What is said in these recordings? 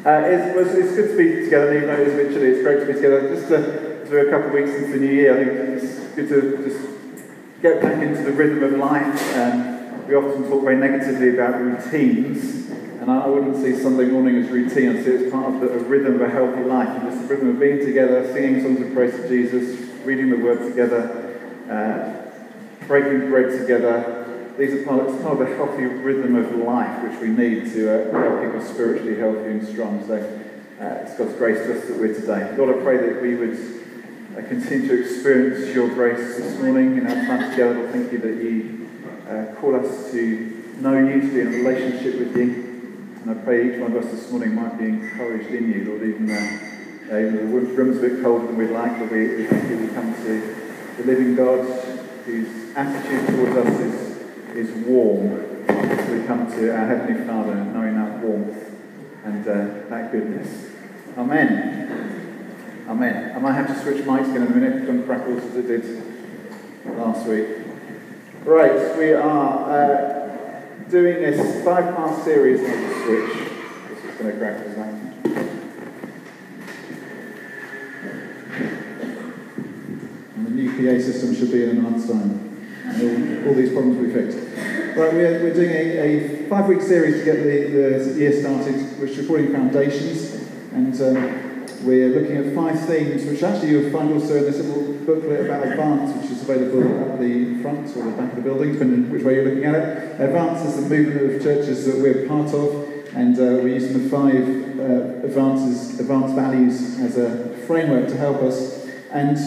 Uh, it's, it's good to be together, even though it is chilly. It's great to be together. Just as a couple of weeks into the new year, I think it's good to just get back into the rhythm of life. Um, we often talk very negatively about routines, and I, I wouldn't see Sunday morning as routine. I'd see it as part of the, a rhythm of a healthy life, and just the rhythm of being together, singing songs of praise to Jesus, reading the Word together, uh, breaking bread together, these are part, it's part of the healthy rhythm of life which we need to uh, help people spiritually healthy and strong. So uh, it's God's grace to us that we're today. Lord, I pray that we would uh, continue to experience your grace this morning in our time together. Lord, thank you that you uh, call us to know you, to be in a relationship with you. And I pray each one of us this morning might be encouraged in you, Lord, even though uh, even the room's a bit colder than we'd like, but we, we thank you we come to the living God whose attitude towards us is is warm. we come to our Heavenly Father knowing that warmth and uh, that goodness. Amen. Amen. I might have to switch mics in a minute, don't crackles as it did last week. Right, we are uh, doing this five part series on the switch. This is going to crackle, isn't And the new PA system should be in a month's time all, all, these problems will be fixed. Right, we're, we're doing a, a five week series to get the, the year started, which we're calling Foundations. And um, we're looking at five themes, which actually you'll find also in this little booklet about Advance, which is available at the front or the back of the building, depending which way you're looking at it. Advance is the movement of churches that we're part of, and uh, we're using the five uh, advances, advanced values as a framework to help us. And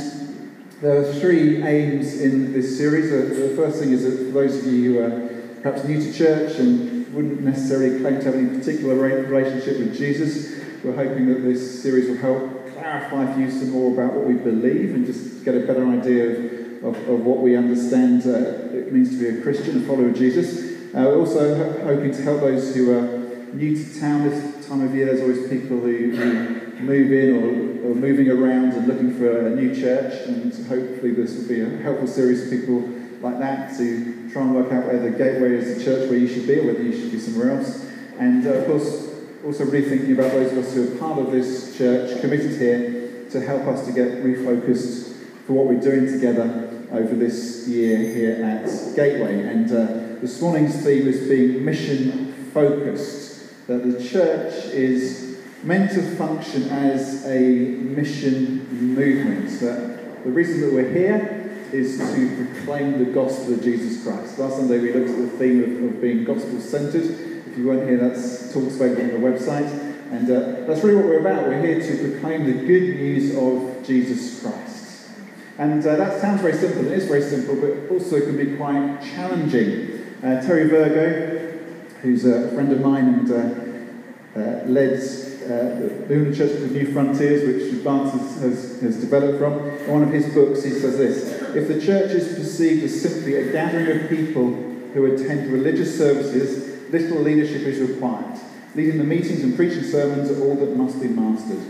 there are three aims in this series. The first thing is that for those of you who are perhaps new to church and wouldn't necessarily claim to have any particular relationship with Jesus, we're hoping that this series will help clarify for you some more about what we believe and just get a better idea of, of, of what we understand uh, it means to be a Christian, a follower of Jesus. Uh, we're also ho- hoping to help those who are new to town this time of year. There's always people who, who move in or, or moving around and looking for a new church, and hopefully this will be a helpful series of people like that to try and work out whether Gateway is the church where you should be or whether you should be somewhere else. And uh, of course, also really thinking about those of us who are part of this church, committed here, to help us to get refocused for what we're doing together over this year here at Gateway. And uh, this morning's theme is being mission focused, that the church is meant to function as a mission movement. The reason that we're here is to proclaim the gospel of Jesus Christ. Last Sunday we looked at the theme of, of being gospel centered. If you weren't here, that's talks available on the website. And uh, that's really what we're about. We're here to proclaim the good news of Jesus Christ. And uh, that sounds very simple, it is very simple, but also can be quite challenging. Uh, Terry Virgo, who's a friend of mine and uh, uh, led uh, the Church of the New Frontiers, which Advance has, has, has, developed from. In one of his books, he says this If the church is perceived as simply a gathering of people who attend religious services, little leadership is required. Leading the meetings and preaching sermons are all that must be mastered.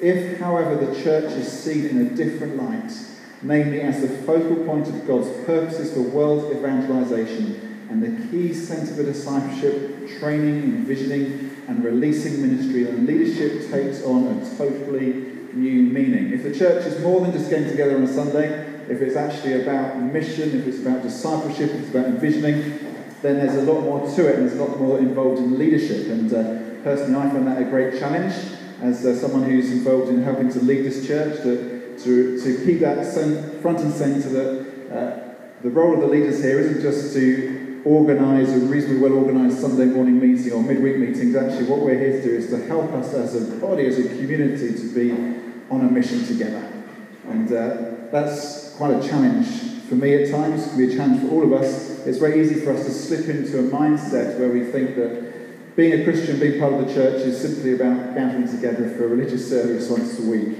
If, however, the church is seen in a different light, namely as the focal point of God's purposes for world evangelization and the key centre for discipleship, training, envisioning, and releasing ministry, and leadership takes on a totally new meaning. If the church is more than just getting together on a Sunday, if it's actually about mission, if it's about discipleship, if it's about envisioning, then there's a lot more to it, and there's a lot more involved in leadership. And uh, personally, I find that a great challenge as uh, someone who's involved in helping to lead this church, to, to, to keep that front and centre that uh, the role of the leaders here isn't just to organise a reasonably well organised Sunday morning meeting or midweek meetings. Actually, what we're here to do is to help us as a body, as a community, to be on a mission together. And uh, that's quite a challenge for me at times. It can be a challenge for all of us. It's very easy for us to slip into a mindset where we think that being a Christian, being part of the church, is simply about gathering together for a religious service once a week.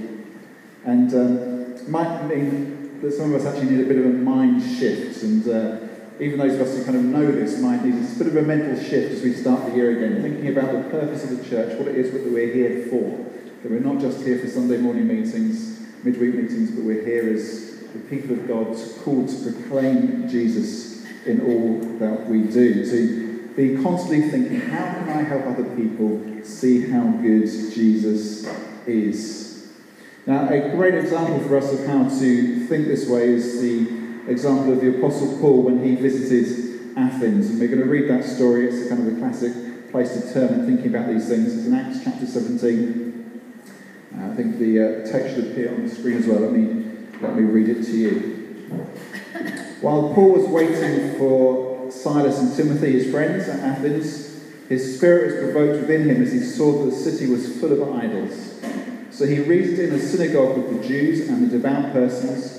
And um, might mean that some of us actually need a bit of a mind shift and uh, even those of us who kind of know this might need a bit of a mental shift as we start the year again, thinking about the purpose of the church, what it is that we're here for. That we're not just here for Sunday morning meetings, midweek meetings, but we're here as the people of God called to proclaim Jesus in all that we do, to be constantly thinking, how can I help other people see how good Jesus is? Now, a great example for us of how to think this way is the example of the Apostle Paul when he visited Athens. And we're going to read that story. It's a kind of a classic place to turn and thinking about these things. It's in Acts chapter 17. Uh, I think the uh, text should appear on the screen as well. Let me, let me read it to you. While Paul was waiting for Silas and Timothy, his friends at Athens, his spirit was provoked within him as he saw that the city was full of idols. So he reasoned in the synagogue with the Jews and the devout persons,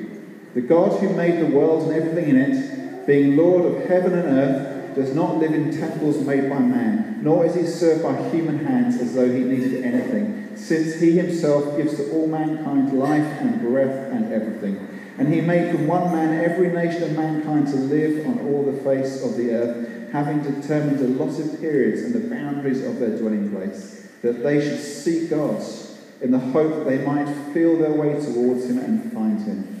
The God who made the world and everything in it, being Lord of heaven and earth, does not live in temples made by man, nor is he served by human hands as though he needed anything, since he himself gives to all mankind life and breath and everything. And he made from one man every nation of mankind to live on all the face of the earth, having determined the allotted periods and the boundaries of their dwelling place, that they should seek God in the hope that they might feel their way towards him and find him.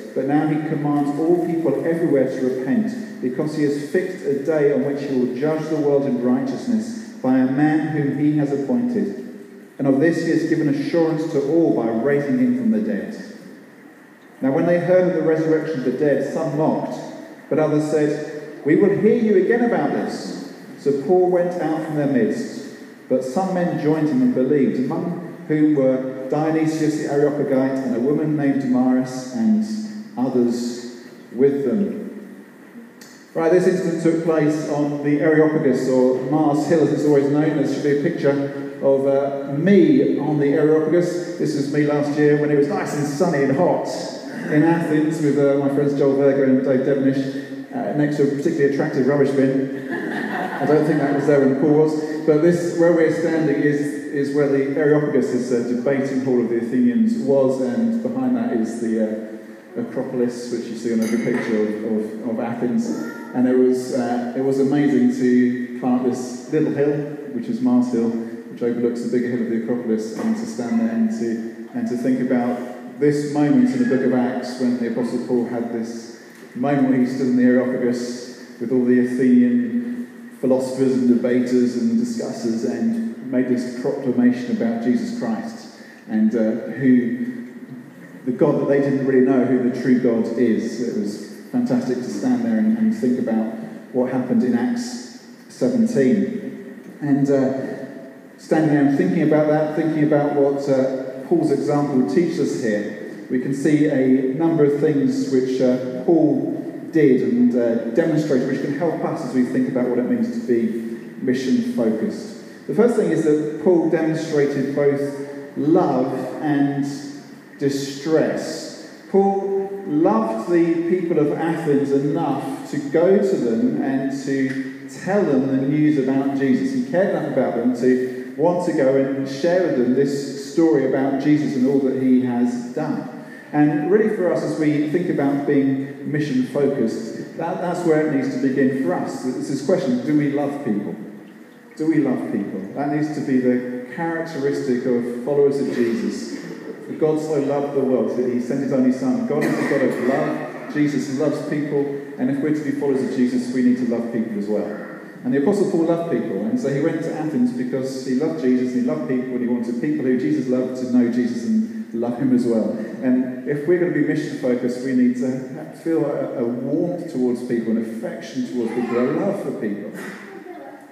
but now he commands all people everywhere to repent, because he has fixed a day on which he will judge the world in righteousness by a man whom he has appointed. And of this he has given assurance to all by raising him from the dead. Now, when they heard of the resurrection of the dead, some mocked. But others said, We will hear you again about this. So Paul went out from their midst. But some men joined him and believed, among whom were Dionysius the Areopagite and a woman named Damaris and others with them. Right, this incident took place on the Areopagus, or Mars Hill as it's always known. There should be a picture of uh, me on the Areopagus. This was me last year when it was nice and sunny and hot in Athens with uh, my friends Joel Virgo and Dave Devenish uh, next to a particularly attractive rubbish bin. I don't think that was there when Paul was. But this, where we're standing, is, is where the Areopagus, this uh, debating hall of the Athenians, was, and behind that is the uh, Acropolis, which you see on every picture of, of, of Athens. And it was, uh, it was amazing to climb up this little hill, which is Mars Hill, which overlooks the bigger hill of the Acropolis, and to stand there and to, and to think about this moment in the book of Acts when the Apostle Paul had this moment where he stood in the Areopagus with all the Athenian philosophers and debaters and discussers and made this proclamation about Jesus Christ and uh, who the God that they didn't really know who the true God is. It was fantastic to stand there and, and think about what happened in Acts 17. And uh, standing there and thinking about that, thinking about what uh, Paul's example teaches us here, we can see a number of things which uh, Paul did and uh, demonstrated, which can help us as we think about what it means to be mission focused. The first thing is that Paul demonstrated both love and distress. Paul loved the people of Athens enough to go to them and to tell them the news about Jesus. He cared enough about them to want to go and share with them this story about Jesus and all that he has done. And really, for us, as we think about being mission focused, that, that's where it needs to begin for us. It's this question do we love people? Do we love people? That needs to be the characteristic of followers of Jesus. God so loved the world that he sent his only Son. God is a God of love. Jesus loves people. And if we're to be followers of Jesus, we need to love people as well. And the Apostle Paul loved people, and so he went to Athens because he loved Jesus and he loved people, and he wanted people who Jesus loved to know Jesus and love him as well. And if we're going to be mission focused, we need to feel a, a warmth towards people, an affection towards people, a love for people.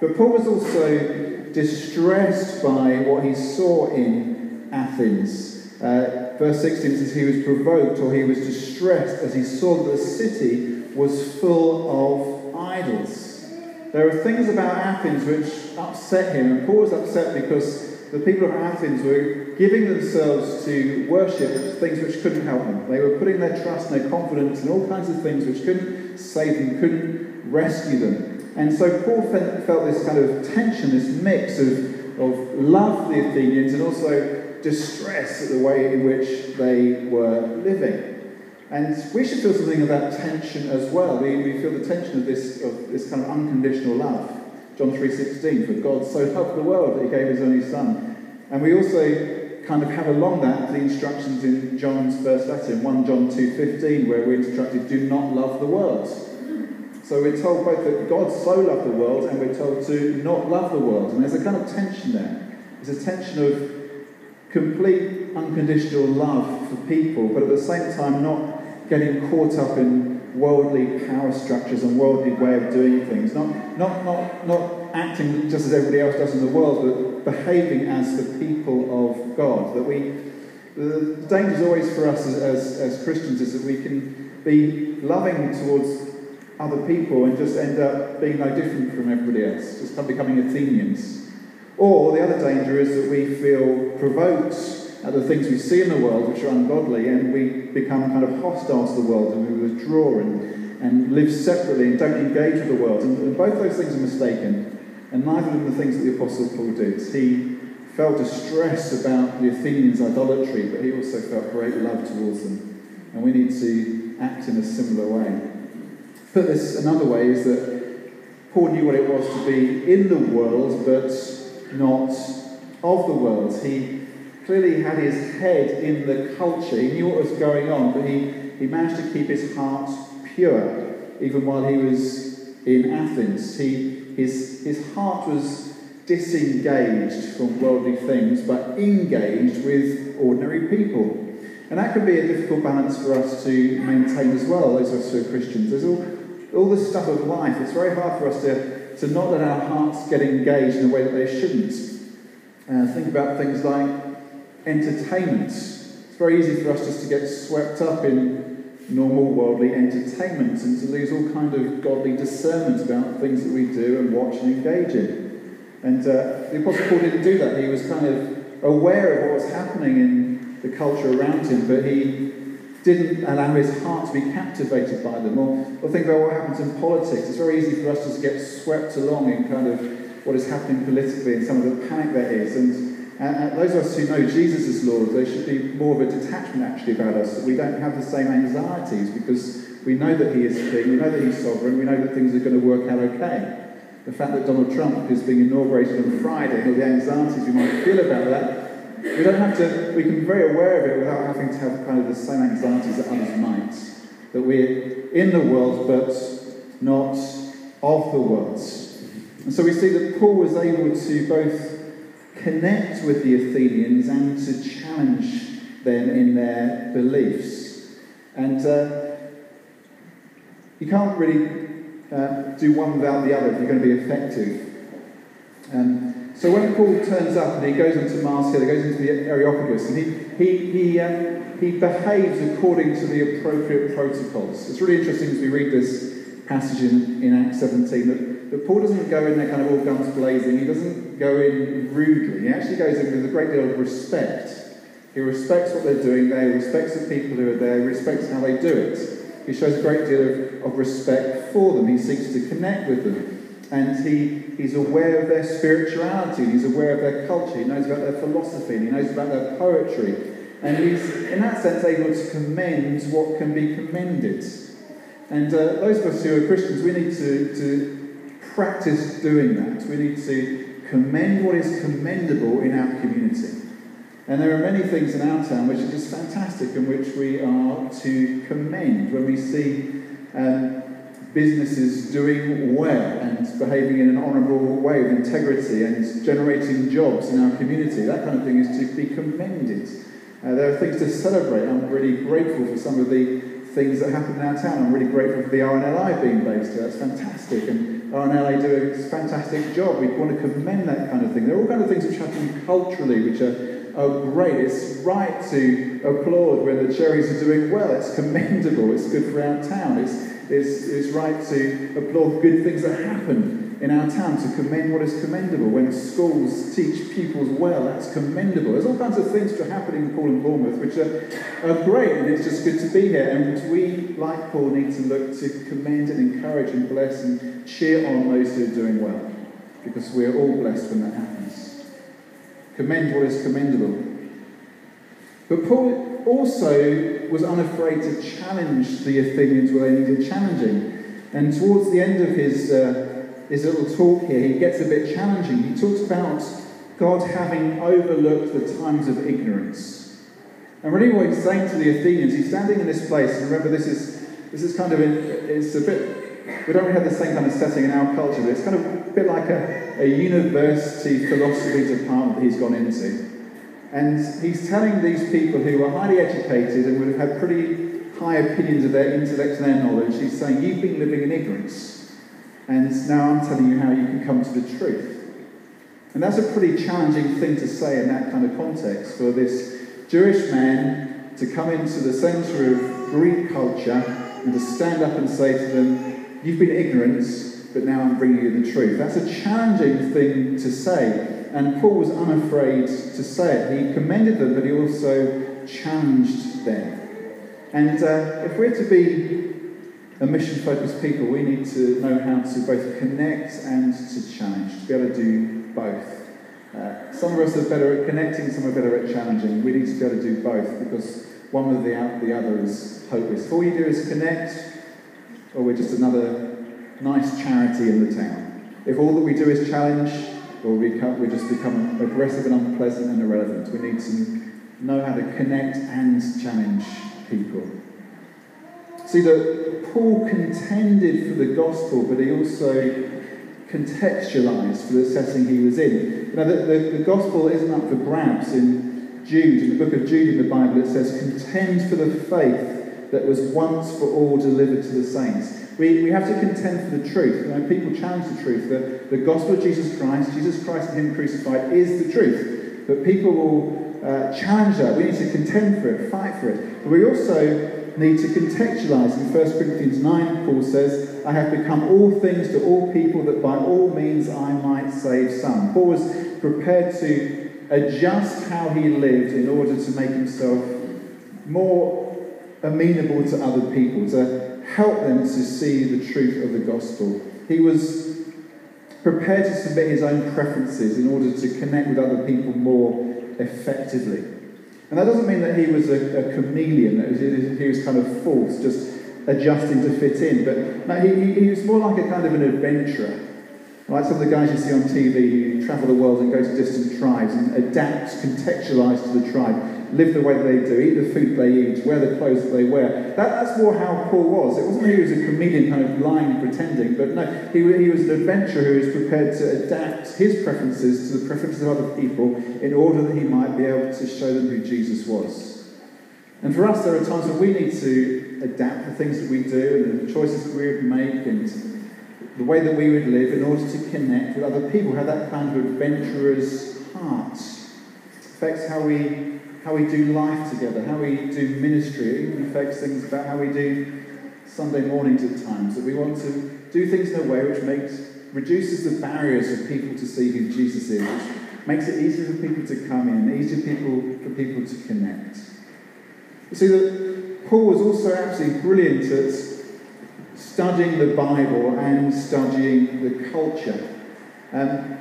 But Paul was also distressed by what he saw in Athens. Uh, verse 16 says he was provoked or he was distressed as he saw that the city was full of idols. There are things about Athens which upset him, and Paul was upset because the people of Athens were giving themselves to worship things which couldn't help them. They were putting their trust and their confidence in all kinds of things which couldn't save them, couldn't rescue them. And so Paul felt this kind of tension, this mix of, of love for the Athenians and also distress at the way in which they were living. And we should feel something of that tension as well. We, we feel the tension of this, of this kind of unconditional love. John 3.16, for God so loved the world that he gave his only son. And we also kind of have along that the instructions in John's first letter, in 1 John 2.15, where we're instructed, do not love the world. So we're told both that God so loved the world and we're told to not love the world. And there's a kind of tension there. There's a tension of complete unconditional love for people, but at the same time not getting caught up in worldly power structures and worldly way of doing things. Not, not, not, not acting just as everybody else does in the world, but behaving as the people of God. That we, the danger is always for us as, as, as Christians is that we can be loving towards other people and just end up being no different from everybody else, just becoming Athenians. Or the other danger is that we feel provoked at the things we see in the world which are ungodly, and we become kind of hostile to the world, and we withdraw and, and live separately and don't engage with the world. And, and both those things are mistaken, and neither of them are the things that the Apostle Paul did. He felt distress about the Athenians' idolatry, but he also felt great love towards them. And we need to act in a similar way. Put this another way is that Paul knew what it was to be in the world, but not of the world. He clearly had his head in the culture. He knew what was going on, but he, he managed to keep his heart pure, even while he was in Athens. He, his, his heart was disengaged from worldly things, but engaged with ordinary people. And that can be a difficult balance for us to maintain as well, those of us who are Christians. There's all, all this stuff of life. It's very hard for us to, to not let our hearts get engaged in a way that they shouldn't. Uh, think about things like entertainment. It's very easy for us just to get swept up in normal worldly entertainment and to lose all kind of godly discernment about things that we do and watch and engage in. And uh, the Apostle Paul didn't do that. He was kind of aware of what was happening in the culture around him, but he didn't allow his heart to be captivated by them. Or, or think about what happens in politics. It's very easy for us to get swept along in kind of what is happening politically and some of the panic there is. And and, and those of us who know Jesus as Lord, there should be more of a detachment actually about us. We don't have the same anxieties because we know that He is King, we know that He's sovereign, we know that things are going to work out okay. The fact that Donald Trump is being inaugurated on Friday, and all the anxieties we might feel about that, we don't have to, we can be very aware of it without having to have kind of the same anxieties that others might. That we're in the world, but not of the world. And so we see that Paul was able to both connect with the Athenians and to challenge them in their beliefs. And uh, you can't really uh, do one without the other if you're going to be effective. Um, so when Paul turns up and he goes into Mars Hill, he goes into the Areopagus, and he, he, he, uh, he behaves according to the appropriate protocols. It's really interesting as we read this passage in, in Acts 17 that, that Paul doesn't go in there kind of all guns blazing. He doesn't go in rudely. He actually goes in with a great deal of respect. He respects what they're doing there. He respects the people who are there. He respects how they do it. He shows a great deal of, of respect for them. He seeks to connect with them. And he, he's aware of their spirituality. He's aware of their culture. He knows about their philosophy. he knows about their poetry. And he's, in that sense, able to commend what can be commended. And uh, those of us who are Christians, we need to, to practice doing that. We need to commend what is commendable in our community. And there are many things in our town which are just fantastic and which we are to commend when we see um, businesses doing well and behaving in an honourable way with integrity and generating jobs in our community. That kind of thing is to be commended. Uh, there are things to celebrate. I'm really grateful for some of the things that happen in our town. I'm really grateful for the RNLI being based here. That's fantastic. And RNLI do a fantastic job. We want to commend that kind of thing. There are all kinds of things which happen culturally which are oh great, it's right to applaud when the cherries are doing well. It's commendable. It's good for our town. It's, it's, it's right to applaud good things that happen in our town, to commend what is commendable. When schools teach pupils well, that's commendable. There's all kinds of things that are happening in Poole and Bournemouth which are, are great, and it's just good to be here. And we, like Paul, need to look to commend and encourage and bless and cheer on those who are doing well, because we're all blessed when that happens. Commend what is commendable. But Paul also was unafraid to challenge the Athenians where they needed challenging. And towards the end of his, uh, his little talk here, he gets a bit challenging. He talks about God having overlooked the times of ignorance. And really what he's saying to the Athenians, he's standing in this place, and remember this is, this is kind of, it's a bit, we don't really have the same kind of setting in our culture, but it's kind of a bit like a, a university philosophy department that he's gone into. And he's telling these people who are highly educated and would have had pretty high opinions of their intellect and their knowledge, he's saying, You've been living in ignorance. And now I'm telling you how you can come to the truth. And that's a pretty challenging thing to say in that kind of context for this Jewish man to come into the centre of Greek culture and to stand up and say to them, You've been ignorant, but now I'm bringing you the truth. That's a challenging thing to say. And Paul was unafraid to say it. He commended them, but he also challenged them. And uh, if we're to be a mission focused people, we need to know how to both connect and to challenge, to be able to do both. Uh, some of us are better at connecting, some are better at challenging. We need to be able to do both because one without the other is hopeless. If all you do is connect, or we're just another nice charity in the town. If all that we do is challenge, or we, we just become aggressive and unpleasant and irrelevant. We need to know how to connect and challenge people. See that Paul contended for the gospel, but he also contextualized for the setting he was in. Know, the, the, the gospel isn't up for grabs in Jude. In the book of Jude in the Bible, it says, Contend for the faith that was once for all delivered to the saints. We, we have to contend for the truth. You know, people challenge the truth. The, the gospel of Jesus Christ, Jesus Christ and Him crucified, is the truth. But people will uh, challenge that. We need to contend for it, fight for it. But we also need to contextualize. In 1 Corinthians 9, Paul says, I have become all things to all people that by all means I might save some. Paul was prepared to adjust how he lived in order to make himself more amenable to other people, to help them to see the truth of the gospel. He was prepared to submit his own preferences in order to connect with other people more effectively. And that doesn't mean that he was a, a chameleon, that he was kind of false, just adjusting to fit in. But no, he, he was more like a kind of an adventurer. Like some of the guys you see on TV who travel the world and go to distant tribes and adapt, contextualize to the tribe live the way they do, eat the food they eat, wear the clothes that they wear. That, that's more how Paul was. It wasn't he was a comedian kind of lying, pretending, but no, he, he was an adventurer who was prepared to adapt his preferences to the preferences of other people in order that he might be able to show them who Jesus was. And for us, there are times when we need to adapt the things that we do and the choices that we would make and the way that we would live in order to connect with other people, have that kind of adventurer's heart. affects how we how we do life together, how we do ministry. It even affects things about how we do Sunday mornings at times. That we want to do things in a way which makes reduces the barriers for people to see who Jesus is, which makes it easier for people to come in, easier people for people to connect. You see that Paul was also absolutely brilliant at studying the Bible and studying the culture. Um,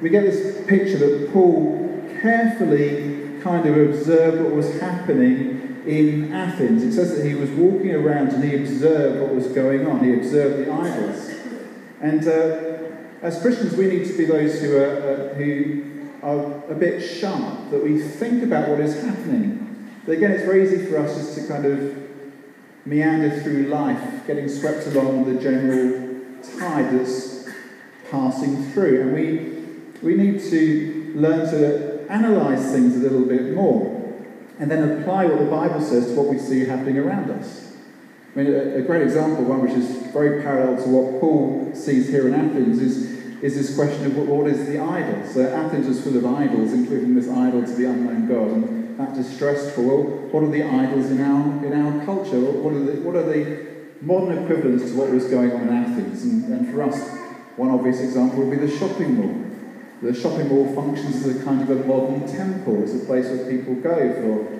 we get this picture that Paul carefully kind of observed what was happening in Athens. It says that he was walking around and he observed what was going on. He observed the idols. And uh, as Christians, we need to be those who, are, uh, who are a bit sharp, that we think about what is happening. But again, it's very easy for us just to kind of meander through life, getting swept along the general tide that's passing through. And we, we need to learn to analyze things a little bit more and then apply what the Bible says to what we see happening around us. I mean, a, a great example, one which is very parallel to what Paul sees here in Athens, is, is this question of what, is the idol? So Athens was full of idols, including this idol to the unknown God, and that distressed Well, what are the idols in our, in our culture? What are, the, what are the modern equivalents to what was going on in Athens? And, and for us, one obvious example would be the shopping mall. The shopping mall functions as a kind of a modern temple. It's a place where people go for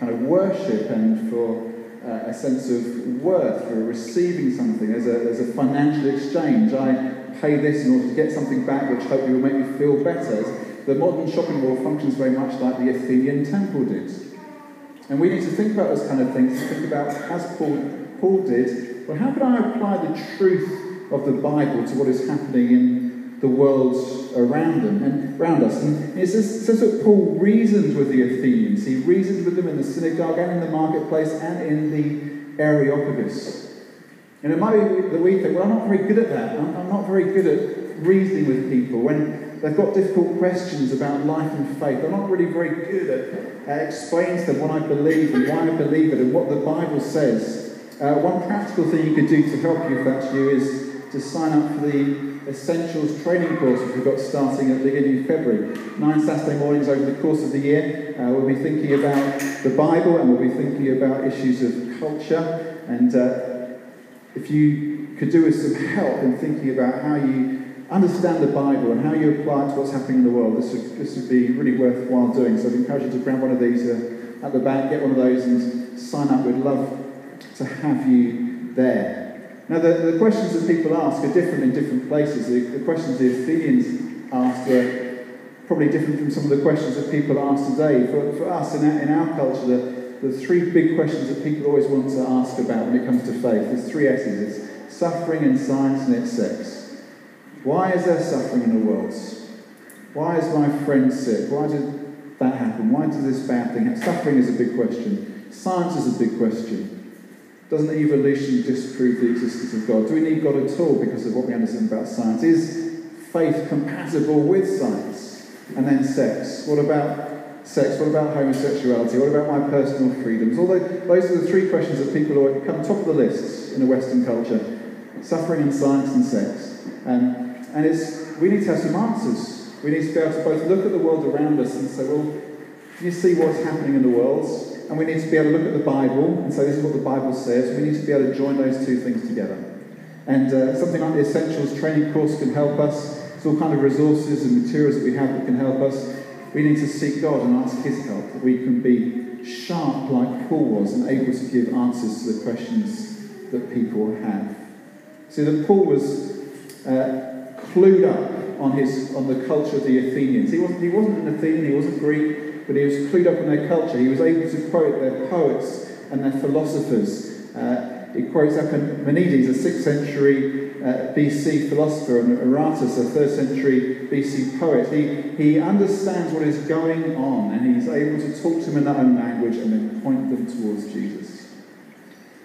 kind of worship and for uh, a sense of worth, for receiving something. There's a, there's a financial exchange. I pay this in order to get something back which hopefully will make me feel better. The modern shopping mall functions very much like the Athenian temple did. And we need to think about those kind of things, to think about, as Paul, Paul did, well, how can I apply the truth of the Bible to what is happening in the world around them and around us. And it says, says that Paul reasoned with the Athenians. He reasoned with them in the synagogue and in the marketplace and in the Areopagus. And it might be that we think, well, I'm not very good at that. I'm, I'm not very good at reasoning with people when they've got difficult questions about life and faith. I'm not really very good at, at explaining to them what I believe and why I believe it and what the Bible says. Uh, one practical thing you could do to help you if that's you is to sign up for the Essentials training course which we've got starting at the beginning of February. Nine Saturday mornings over the course of the year. Uh, we'll be thinking about the Bible and we'll be thinking about issues of culture. And uh, if you could do us some help in thinking about how you understand the Bible and how you apply it to what's happening in the world, this would, this would be really worthwhile doing. So I'd encourage you to grab one of these uh, at the back, get one of those and sign up. We'd love to have you there. Now, the, the questions that people ask are different in different places. The, the questions the Athenians asked are probably different from some of the questions that people ask today. For, for us, in our, in our culture, the, the three big questions that people always want to ask about when it comes to faith there's three S's it's suffering and science and it's sex. Why is there suffering in the world? Why is my friend sick? Why did that happen? Why did this bad thing happen? Suffering is a big question. Science is a big question. Doesn't evolution disprove the existence of God? Do we need God at all because of what we understand about science? Is faith compatible with science? And then sex. What about sex? What about homosexuality? What about my personal freedoms? Although those are the three questions that people always come top of the list in a Western culture. Suffering and science and sex. And, and it's, we need to have some answers. We need to be able to both look at the world around us and say, well, do you see what's happening in the world? And we need to be able to look at the Bible and say, this is what the Bible says. We need to be able to join those two things together. And uh, something like the Essentials training course can help us. It's all kind of resources and materials that we have that can help us. We need to seek God and ask His help, that we can be sharp like Paul was and able to give answers to the questions that people have. See, that Paul was uh, clued up on, his, on the culture of the Athenians. He wasn't, he wasn't an Athenian, he wasn't Greek, but he was clued up in their culture. He was able to quote their poets and their philosophers. Uh, he quotes Epimenides, a 6th century uh, BC philosopher, and Aratus, a 3rd century BC poet. He, he understands what is going on and he's able to talk to them in their own language and then point them towards Jesus.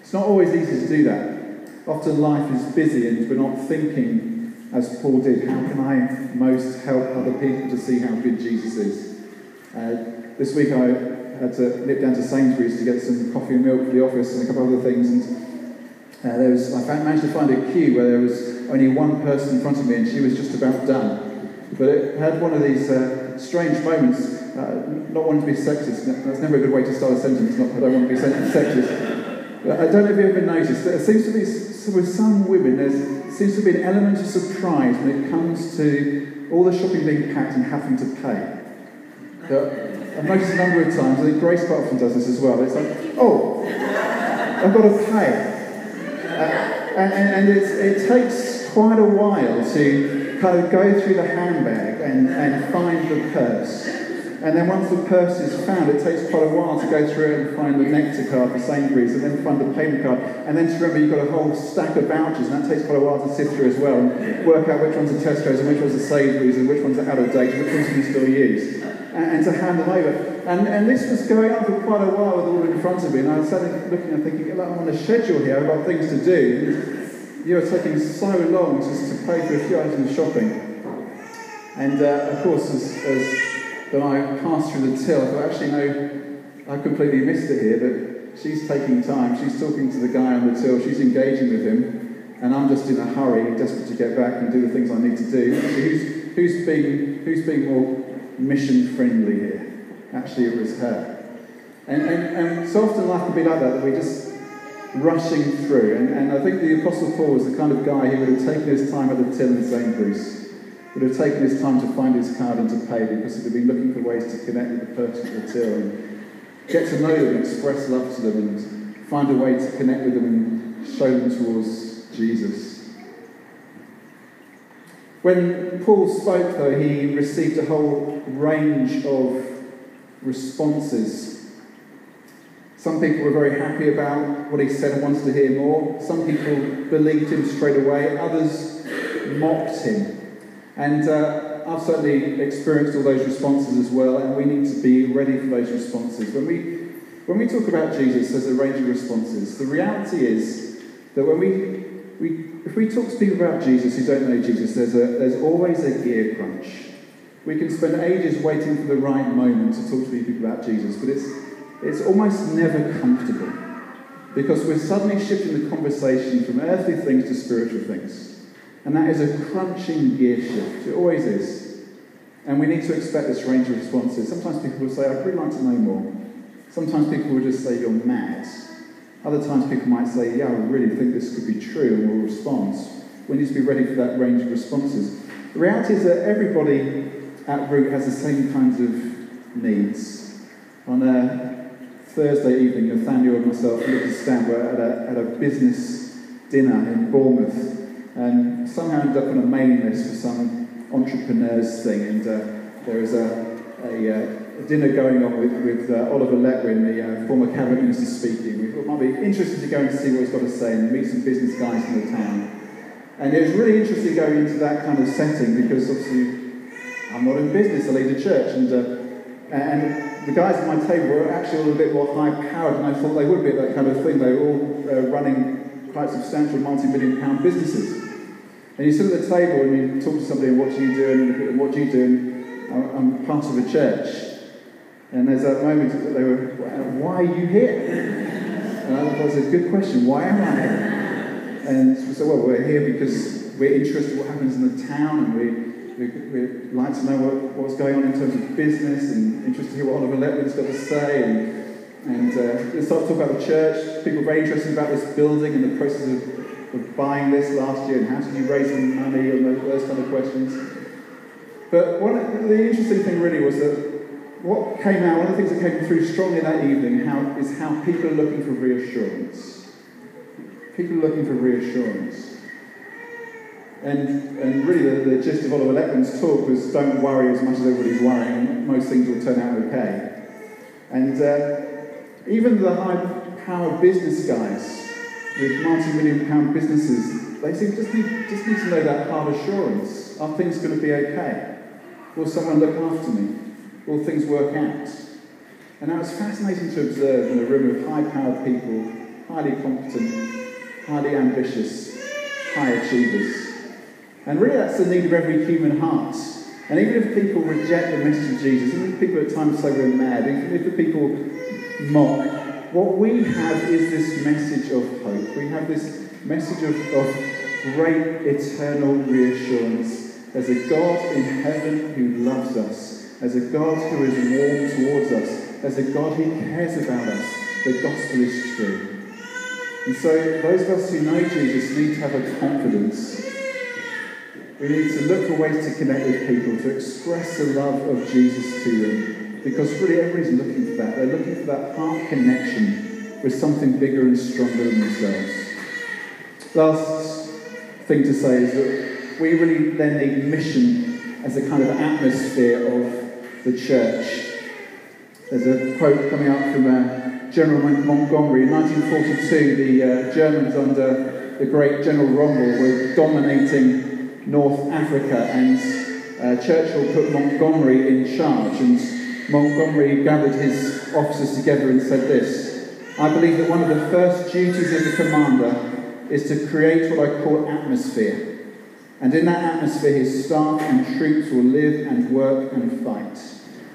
It's not always easy to do that. Often life is busy and we're not thinking, as Paul did, how can I most help other people to see how good Jesus is? Uh, this week I had to nip down to Sainsbury's to get some coffee and milk for the office and a couple of other things. And uh, there was, I found, managed to find a queue where there was only one person in front of me and she was just about done. But it had one of these uh, strange moments, uh, not wanting to be sexist, that's never a good way to start a sentence, not I don't want to be sexist. But I don't know if you've ever noticed, there seems to be, with some women, there seems to be an element of surprise when it comes to all the shopping being packed and having to pay. I've noticed a number of times, I think Grace quite often does this as well. It's like, oh, I've got to pay. Uh, and, and it takes quite a while to kind of go through the handbag and, and find the purse. And then once the purse is found, it takes quite a while to go through it and find the nectar card for Sainsbury's, and then find the payment card. And then to remember you've got a whole stack of vouchers, and that takes quite a while to sift through as well, and work out which ones are Tesco's and which ones are Sainsbury's and which ones are out of date and which ones you still use. And, and to hand them over. And, and this was going on for quite a while with all in front of me, and I was sitting looking and thinking, I'm on a schedule here, I've got things to do. You're taking so long just to pay for a few items of shopping. And uh, of course, as, as I passed through the till, I thought, actually, no, I completely missed it here, but she's taking time. She's talking to the guy on the till, she's engaging with him, and I'm just in a hurry, desperate to get back and do the things I need to do. Actually, who's, who's, being, who's being more mission friendly here? Actually, it was her. And, and, and so often life can be like that, that we're just rushing through. And, and I think the Apostle Paul was the kind of guy who would have taken his time at the till in Sainsbury's would have taken his time to find his card and to pay because he'd have been looking for ways to connect with the person at the till and get to know them, express love to them, and find a way to connect with them and show them towards Jesus. When Paul spoke, though, he received a whole range of responses. Some people were very happy about what he said and wanted to hear more. Some people believed him straight away. Others mocked him. And uh, I've certainly experienced all those responses as well, and we need to be ready for those responses. When we, when we talk about Jesus, there's a range of responses. The reality is that when we, we if we talk to people about Jesus who don't know Jesus, there's, a, there's always a gear crunch. We can spend ages waiting for the right moment to talk to people about Jesus, but it's, it's almost never comfortable because we're suddenly shifting the conversation from earthly things to spiritual things. And that is a crunching gear shift. It always is. And we need to expect this range of responses. Sometimes people will say, I'd really like to know more. Sometimes people will just say, You're mad. Other times people might say, Yeah, I really think this could be true, and we'll respond. We need to be ready for that range of responses. The reality is that everybody at Root has the same kinds of needs. On a Thursday evening, Nathaniel and myself, Lucas Stan, were at a, at a business dinner in Bournemouth and somehow ended up on a mailing list for some entrepreneurs thing. And uh, there was a, a, uh, a, dinner going on with, with uh, Oliver Letwin, the uh, former cabinet minister, speaking. We thought it might be interesting to go and see what he's got to say and meet some business guys in the town. And it was really interesting going into that kind of setting because obviously I'm not in business, I lead a church. And, uh, and the guys at my table were actually a little bit more high powered than I thought they would be at that kind of thing. They were all uh, running quite substantial multi million pound businesses. And you sit at the table and you talk to somebody, what do you do? And what do you do? I'm part of a church. And there's that moment they were, why are you here? And I was a good question, why am I here? And we said, well, we're here because we're interested in what happens in the town and we, we, we like to know what, what's going on in terms of business and interested to hear what Oliver Letwin's got to say. And, and uh, we start to talk about the church. People are very interested about this building and the process of of buying this last year and how did you raise the money and those, those kind of questions. But one, the interesting thing really was that what came out, one of the things that came through strongly that evening how, is how people are looking for reassurance. People are looking for reassurance. And, and really, the, the gist of Oliver Letwin's talk was don't worry as much as everybody's worrying, most things will turn out okay. And uh, even the high powered business guys with multi-million pound businesses, they seem just need, just need to know that hard assurance. Are things going to be okay? Will someone look after me? Will things work out? And now it's fascinating to observe in a room of high-powered people, highly competent, highly ambitious, high achievers. And really that's the need of every human heart. And even if people reject the message of Jesus, even if people at times say we're mad, even if the people mock, what we have is this message of hope. We have this message of, of great eternal reassurance. There's a God in heaven who loves us. There's a God who is warm towards us. as a God who cares about us. The gospel is true. And so, those of us who know Jesus need to have a confidence. We need to look for ways to connect with people, to express the love of Jesus to them, because really everybody's looking for that. They're looking for that heart connection with something bigger and stronger than themselves. Last thing to say is that we really then need mission as a kind of atmosphere of the church. There's a quote coming up from uh, General Montgomery. In 1942, the uh, Germans under the great General Rommel were dominating North Africa, and uh, Churchill put Montgomery in charge. And Montgomery gathered his officers together and said this I believe that one of the first duties of the commander is to create what I call atmosphere. And in that atmosphere, his staff and troops will live and work and fight.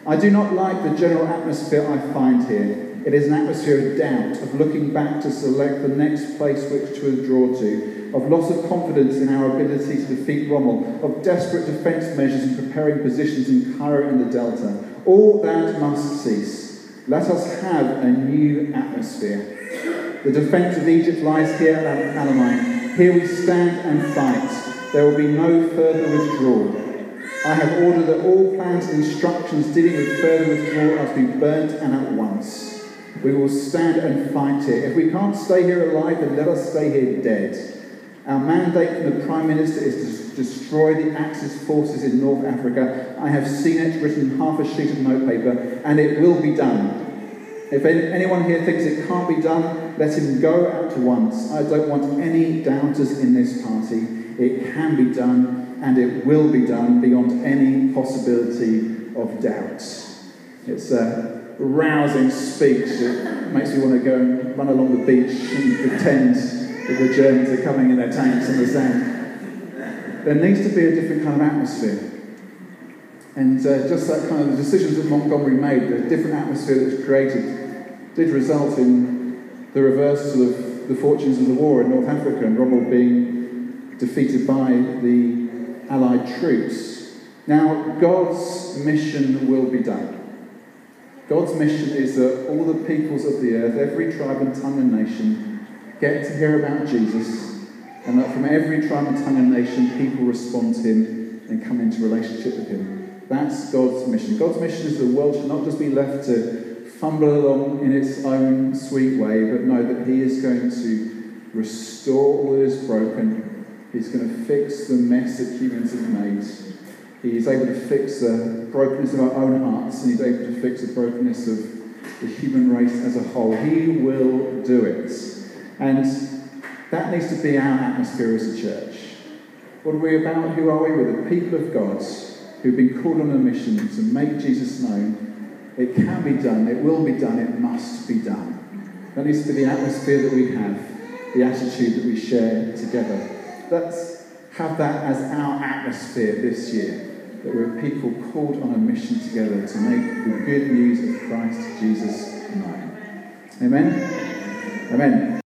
I do not like the general atmosphere I find here. It is an atmosphere of doubt, of looking back to select the next place which to withdraw to, of loss of confidence in our ability to defeat Rommel, of desperate defence measures and preparing positions in Cairo and the Delta. All that must cease. Let us have a new atmosphere. The defence of Egypt lies here at Alamein. Here we stand and fight. There will be no further withdrawal. I have ordered that all plans and instructions dealing with further withdrawal are to be burnt and at once. We will stand and fight here. If we can't stay here alive, then let us stay here dead. Our mandate from the Prime Minister is to destroy the Axis forces in North Africa. I have seen it written half a sheet of notepaper, and it will be done. If anyone here thinks it can't be done, let him go at once. I don't want any doubters in this party. It can be done, and it will be done beyond any possibility of doubt. It's a rousing speech that makes me want to go and run along the beach and pretend that the Germans are coming in their tanks on the sand. There needs to be a different kind of atmosphere. And uh, just that kind of the decisions that Montgomery made, the different atmosphere that was created, did result in the reversal of the fortunes of the war in North Africa and Rommel being defeated by the Allied troops. Now, God's mission will be done. God's mission is that all the peoples of the earth, every tribe and tongue and nation, get to hear about Jesus, and that from every tribe and tongue and nation, people respond to him and come into relationship with him. That's God's mission. God's mission is the world should not just be left to fumble along in its own sweet way, but know that he is going to restore all that is broken He's going to fix the mess that humans have made. He's able to fix the brokenness of our own hearts, and he's able to fix the brokenness of the human race as a whole. He will do it. And that needs to be our atmosphere as a church. What are we about? Who are we? We're the people of God who've been called on a mission to make Jesus known. It can be done, it will be done, it must be done. That needs to be the atmosphere that we have, the attitude that we share together let's have that as our atmosphere this year. That we're people called on a mission together to make the good news of Christ Jesus known. Amen? Amen.